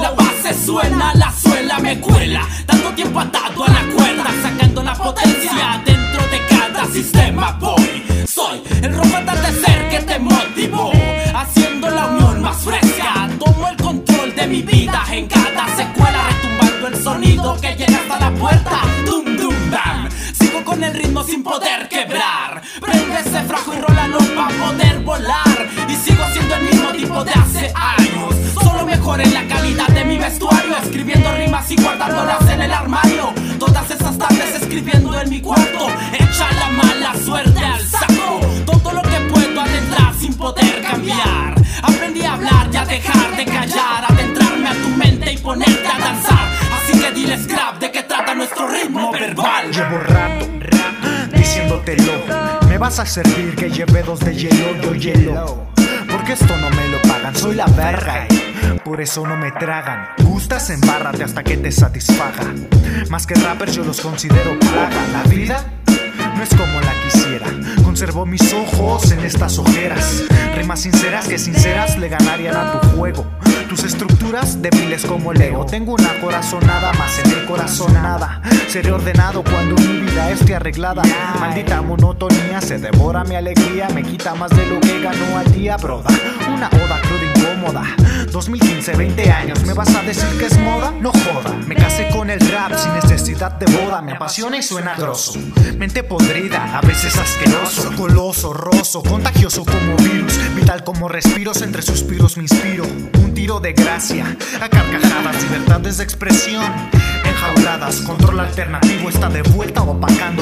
La base suena, la suela me cuela. Tanto tiempo atado a la cuerda, sacando la potencia dentro de cada sistema. Voy, soy el rojo atardecer que te motivó, haciendo la unión más fresca. Tomo el control de mi vida en cada secuela, retumbando el sonido que llega hasta la puerta. Ritmo sin poder quebrar. Prende ese frajo y rólalo para poder volar. Y sigo siendo el mismo tipo de hace años. Solo mejoré la calidad de mi vestuario. Escribiendo rimas y guardándolas en el armario. Todas esas tardes escribiendo en mi cuarto. Echa la mala suerte al saco. Todo lo que puedo adentrar sin poder cambiar. Aprendí a hablar y a dejar de callar. Adentrarme a tu mente y ponerte a danzar. Así que dile scrap de qué trata nuestro ritmo verbal. Llevo rato Me vas a servir que lleve dos de hielo, yo hielo. Porque esto no me lo pagan, soy la verga. Por eso no me tragan. Gustas, embárrate hasta que te satisfaga. Más que rappers, yo los considero plaga. La vida no es como la quisiera. Conservo mis ojos en estas ojeras. Rimas sinceras que sinceras le ganarían a tu juego. Tus estructuras débiles como el ego. Tengo una corazonada más en el corazón nada. Seré ordenado cuando mi vida esté arreglada. Maldita monotonía se devora mi alegría. Me quita más de lo que ganó al día, broda. Una oda cruda incómoda. 2015, 20 años. ¿Me vas a decir que es moda? No joda. Me casé con el rap sin necesidad de boda. Me apasiona y suena grosso. Mente podrida, a veces asqueroso. Goloso, roso, contagioso como virus. Vital como respiros, entre suspiros me inspiro. Un tiro de gracia, a carcajadas, libertades de expresión. Enjauladas, control alternativo está de vuelta opacando